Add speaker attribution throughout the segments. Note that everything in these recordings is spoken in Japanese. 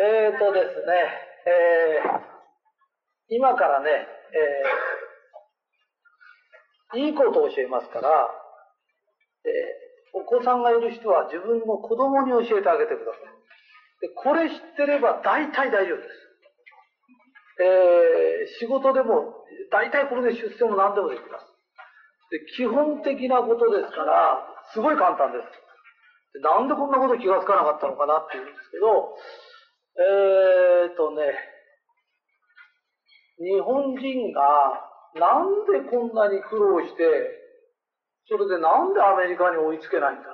Speaker 1: えーとですね、えー、今からね、えー、いいことを教えますから、えー、お子さんがいる人は自分の子供に教えてあげてください。でこれ知ってれば大体大丈夫です。えー、仕事でも大体これで出世も何でもできます。で基本的なことですから、すごい簡単です。でなんでこんなこと気がつかなかったのかなっていうんですけど、えーとね、日本人がなんでこんなに苦労して、それでなんでアメリカに追いつけないんだ？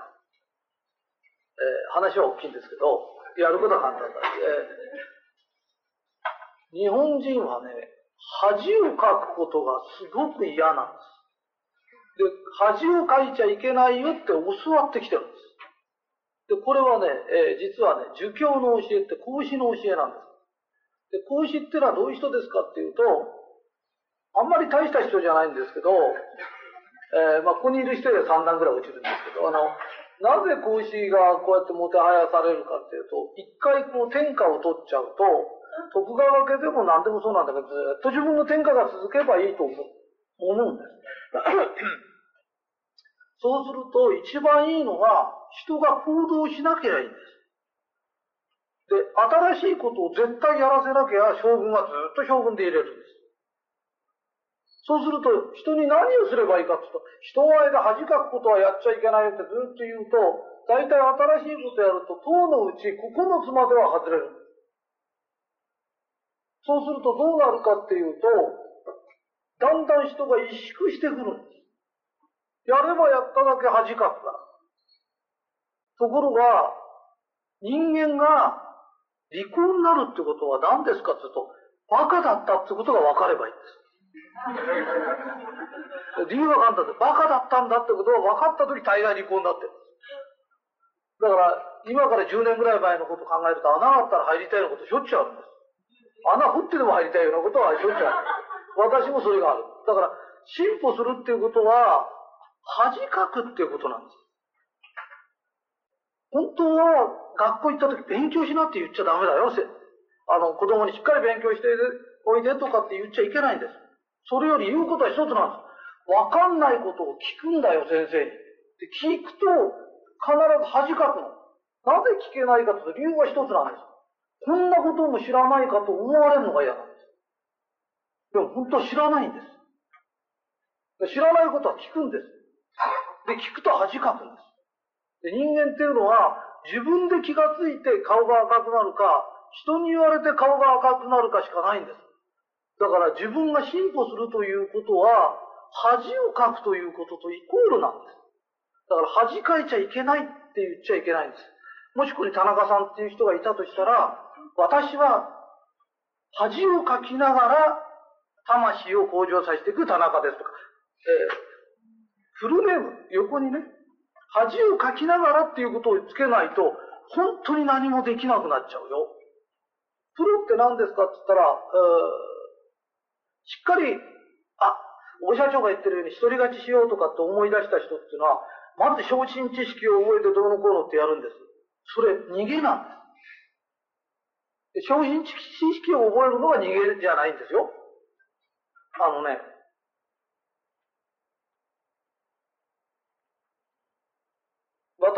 Speaker 1: えー、話は大きいんですけど、やることは簡単だ。えー、日本人はね、恥をかくことがすごく嫌なんです。で、恥をかいちゃいけないよって教わってきてるで。これはね、えー、実はね、儒教の教えって孔子の教えなんです。で、孔子ってのはどういう人ですかっていうと、あんまり大した人じゃないんですけど、えー、まあ、ここにいる人で3段ぐらい落ちるんですけど、あの、なぜ孔子がこうやってもてはやされるかっていうと、一回こう天下を取っちゃうと、徳川家でも何でもそうなんだけど、ずっと自分の天下が続けばいいと思う思うんです。そうすると一番いいのが、人が行動しなきゃいいんです。で、新しいことを絶対やらせなきゃ将軍はずっと将軍でいれるんです。そうすると、人に何をすればいいかっていうと、人前で恥かくことはやっちゃいけないってずっと言うと、大体新しいことやると、塔のうち9つまでは外れる。そうするとどうなるかっていうと、だんだん人が萎縮してくるんです。やればやっただけ恥かくから。ところが、人間が離婚になるってことは何ですかって言うと、バカだったってことが分かればいいんです。理由は簡単です。バカだったんだってことが分かった時大概離婚になってるんです。だから、今から10年ぐらい前のこと考えると穴があったら入りたいようなことしょっちゅうあるんです。穴掘ってでも入りたいようなことはしょっちゅうある。私もそれがある。だから、進歩するっていうことは、恥かくっていうことなんです。本当は学校行った時勉強しなって言っちゃダメだよ。あの、子供にしっかり勉強しておいでとかって言っちゃいけないんです。それより言うことは一つなんです。わかんないことを聞くんだよ、先生に。で、聞くと必ず恥かくの。なぜ聞けないかというと理由は一つなんです。こんなことも知らないかと思われるのが嫌なんです。でも本当は知らないんです。知らないことは聞くんです。で、聞くと恥かくんです。で人間っていうのは自分で気がついて顔が赤くなるか、人に言われて顔が赤くなるかしかないんです。だから自分が進歩するということは、恥をかくということとイコールなんです。だから恥かいちゃいけないって言っちゃいけないんです。もしここに田中さんっていう人がいたとしたら、私は恥をかきながら魂を向上させていく田中ですとか、えー、フルネーム、横にね、恥をかきながらっていうことをつけないと、本当に何もできなくなっちゃうよ。プロって何ですかって言ったら、しっかり、あ、大社長が言ってるように一人勝ちしようとかって思い出した人っていうのは、まず昇進知識を覚えてどうのこうのってやるんです。それ、逃げなんです。昇進知識を覚えるのが逃げじゃないんですよ。あのね、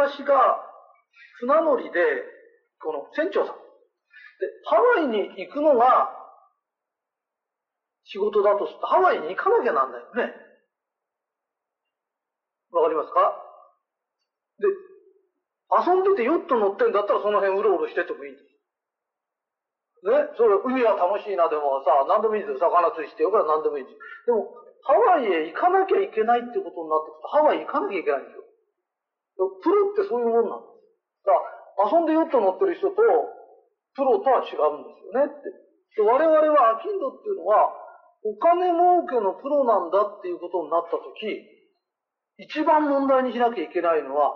Speaker 1: 私が船乗りで、この船長さん。で、ハワイに行くのが仕事だとすると、ハワイに行かなきゃなんないよね。わかりますか？で、遊んでてヨット乗ってんだったらその辺うろうろしててもいいんです。ね、それ海は楽しいなでもさ、何でもいいですよ。魚釣りしてよから何でもいいです。でも、ハワイへ行かなきゃいけないってことになってくると、ハワイ行かなきゃいけないんですよ。プロってそういうもんなんです。だから遊んでヨット乗ってる人と、プロとは違うんですよねって。で我々はアキンドっていうのは、お金儲けのプロなんだっていうことになったとき、一番問題にしなきゃいけないのは、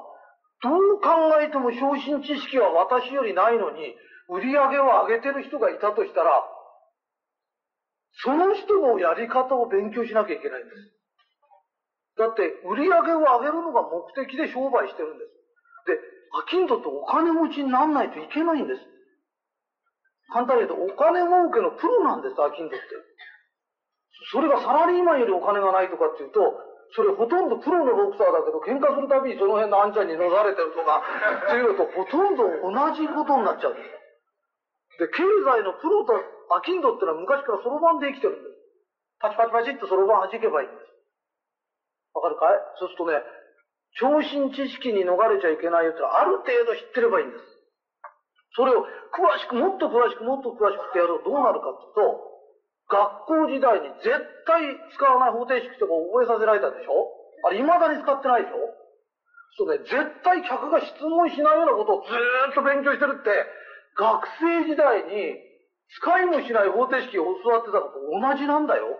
Speaker 1: どう考えても昇進知識は私よりないのに、売り上げを上げてる人がいたとしたら、その人のやり方を勉強しなきゃいけないんです。だって、売り上げを上げるのが目的で商売してるんです。で、アキンドってお金持ちになんないといけないんです。簡単に言うと、お金儲けのプロなんです、アキンドって。それがサラリーマンよりお金がないとかっていうと、それほとんどプロのボクサーだけど、喧嘩するたびにその辺のあんちゃんに乗られてるとか、っていうと、ほとんど同じことになっちゃうんです。で、経済のプロとアキンドってのは昔からそろばんで生きてるんです。パチパチパチってそろばん弾けばいいんです。わかるかい？そうするとね、超新知識に逃れちゃいけないやつはある程度知ってればいいんです。それを詳しく、もっと詳しく、もっと詳しくってやるとどうなるかっていうと、学校時代に絶対使わない方程式とか覚えさせられたでしょ？あれ未だに使ってないでしょ？そうね、絶対客が質問しないようなことをずーっと勉強してるって、学生時代に使いもしない方程式を教わってたのと同じなんだよ。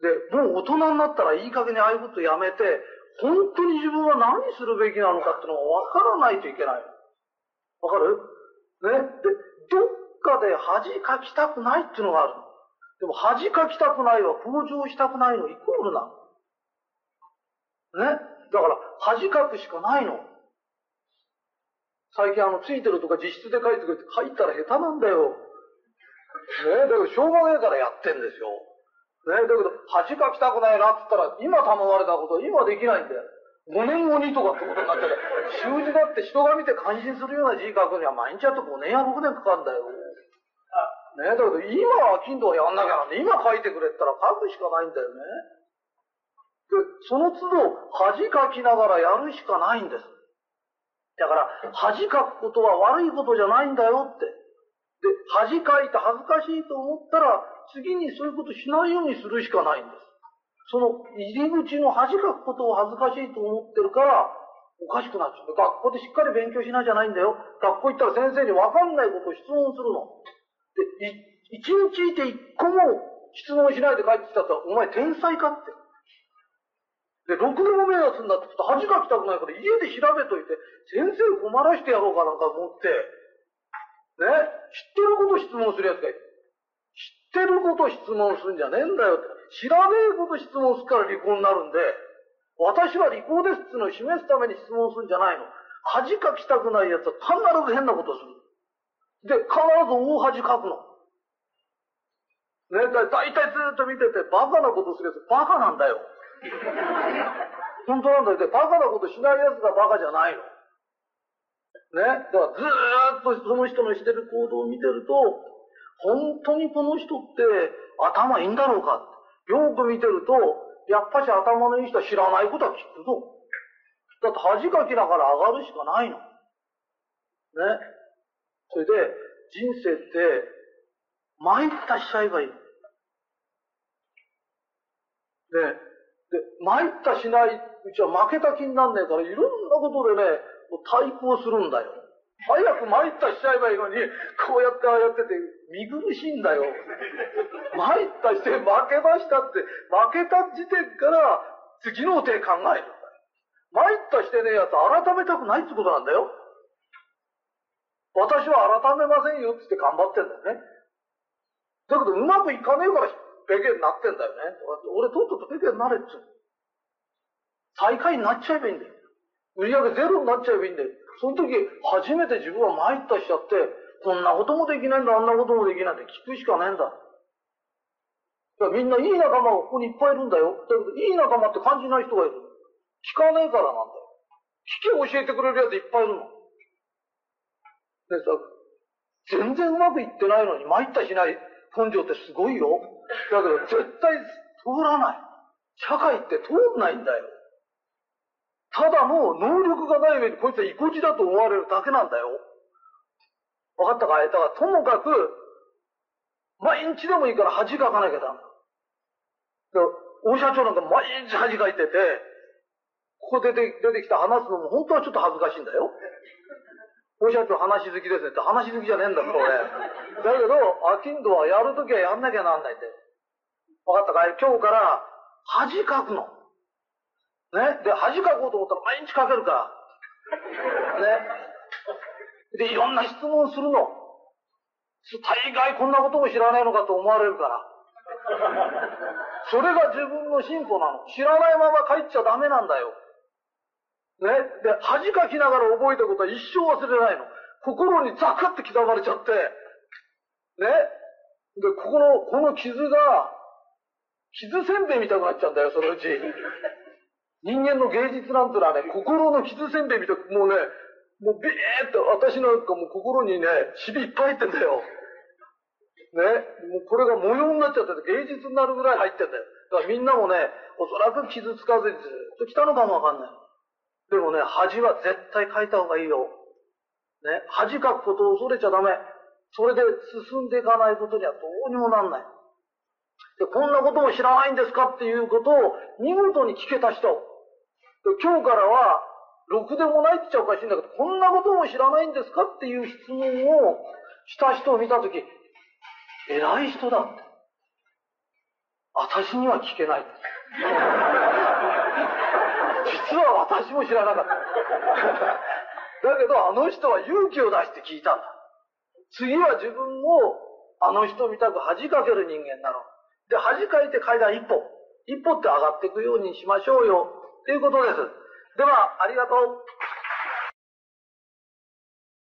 Speaker 1: で、もう大人になったらいい加減にああいうことやめて、本当に自分は何するべきなのかっていうのがわからないといけない。わかる？ね？で、どっかで恥かきたくないっていうのがある。でも恥かきたくないは向上したくないのイコールなの。ね？だから恥かくしかないの。最近あの、ついてるとか実質で書いてくれて書いたら下手なんだよ。ね？だけどしょうがないからやってんですよ。ね、だけど、恥かきたくないなって言ったら、今頼まれたこと今できないんだよ。5年後にとかってことになっちゃう。習字だって人が見て感心するような字書くには毎日やっと5年や6年かかるんだよ。ねだけど今は金土やんなきゃなんで、今書いてくれったら書くしかないんだよね。で、その都度恥かきながらやるしかないんです。だから、恥かくことは悪いことじゃないんだよって。で、恥かいて恥ずかしいと思ったら、次にそういうことしないようにするしかないんです。その入り口の恥かくことを恥ずかしいと思ってるから、おかしくなっちゃう。学校でしっかり勉強しないじゃないんだよ。学校行ったら先生にわかんないことを質問するの。で、一日いて一個も質問しないで帰ってきたら、お前天才かって。で、ろくでも目安になってくと恥かきたくないから家で調べといて、先生困らしてやろうかなんか思って、ね、知ってること質問するやつがいる。知ってること質問するんじゃねえんだよって。知らねえこと質問するから離婚になるんで、私は離婚ですっていうのを示すために質問するんじゃないの。恥かきたくない奴は必ず変なことする。で、必ず大恥かくの。ね、だいたいずっと見てて、バカなことするやつ、バカなんだよ。本当なんだよ。で、バカなことしない奴がバカじゃないの。ね。だからずーっとその人のしてる行動を見てると、本当にこの人って頭いいんだろうか？よく見てると、やっぱし頭のいい人は知らないことは聞くぞ。だって恥かきながら上がるしかないの。ね。それで、人生って、参ったしちゃえばいい。ね。で、参ったしないうちは負けた気になんねえから、いろんなことでね、対抗するんだよ。早く参ったしちゃえばいいのに、こうやってああやってて、見苦しいんだよ。参ったして負けましたって、負けた時点から次の手考える。参ったしてねえやつ改めたくないってことなんだよ。私は改めませんよって言って頑張ってんだよね。だけどうまくいかねえからペケになってんだよね。俺とっととペケになれっつう。最下位になっちゃえばいいんだよ。売り上げゼロになっちゃえばいいんだよ。その時、初めて自分は参ったしちゃって、こんなこともできないんだ、あんなこともできないんだ、聞くしかないんだ。だみんないい仲間がここにいっぱいいるんだよ。だけど、いい仲間って感じない人がいる。聞かねえからなんだよ。聞き教えてくれるやついっぱいいるの。でさ、全然うまくいってないのに参ったしない根性ってすごいよ。だけど絶対通らない。社会って通んないんだよ。ただの能力がない上にこいつは意固地だと思われるだけなんだよ。わかったか？いだからともかく、毎日でもいいから恥かかなきゃダメだ。大社長なんか毎日恥かいてて、ここ出て出てきて話すのも本当はちょっと恥ずかしいんだよ。大社長話好きですねって話好きじゃねえんだから俺。だけど、アキンドはやるときはやんなきゃなんないって。わかったか？い今日から恥かくの。ね。で、恥かこうと思ったら毎日かけるから。ね。で、いろんな質問するの。大概こんなことも知らねえのかと思われるから。それが自分の進歩なの。知らないまま帰っちゃダメなんだよ。ね。で、恥かきながら覚えたことは一生忘れないの。心にザクって刻まれちゃって、ねで、ここの、この傷が、傷せんべいみたくなっちゃうんだよ、そのうち。人間の芸術なんてのはね、心の傷せんべいみたく、もうね、もうビーッと私なんかもう心にね、シビいっぱい入ってんだよ。ね、もうこれが模様になっちゃって芸術になるぐらい入ってんだよ。だからみんなもね、おそらく傷つかずにずっと来たのかもわかんない。でもね、恥は絶対書いた方がいいよ。ね、恥かくことを恐れちゃダメ。それで進んでいかないことにはどうにもなんない。で、こんなことも知らないんですかっていうことを見事に聞けた人。今日からは、ろくでもないって言っちゃおかしいんだけど、こんなことも知らないんですかっていう質問をした人を見たとき、偉い人だって。私には聞けない。実は私も知らなかった。だけど、あの人は勇気を出して聞いたんだ。次は自分も、あの人みたく恥かける人間なの。で、恥かいて階段一歩。一歩って上がっていくようにしましょうよ。ということです。では、ありがとう。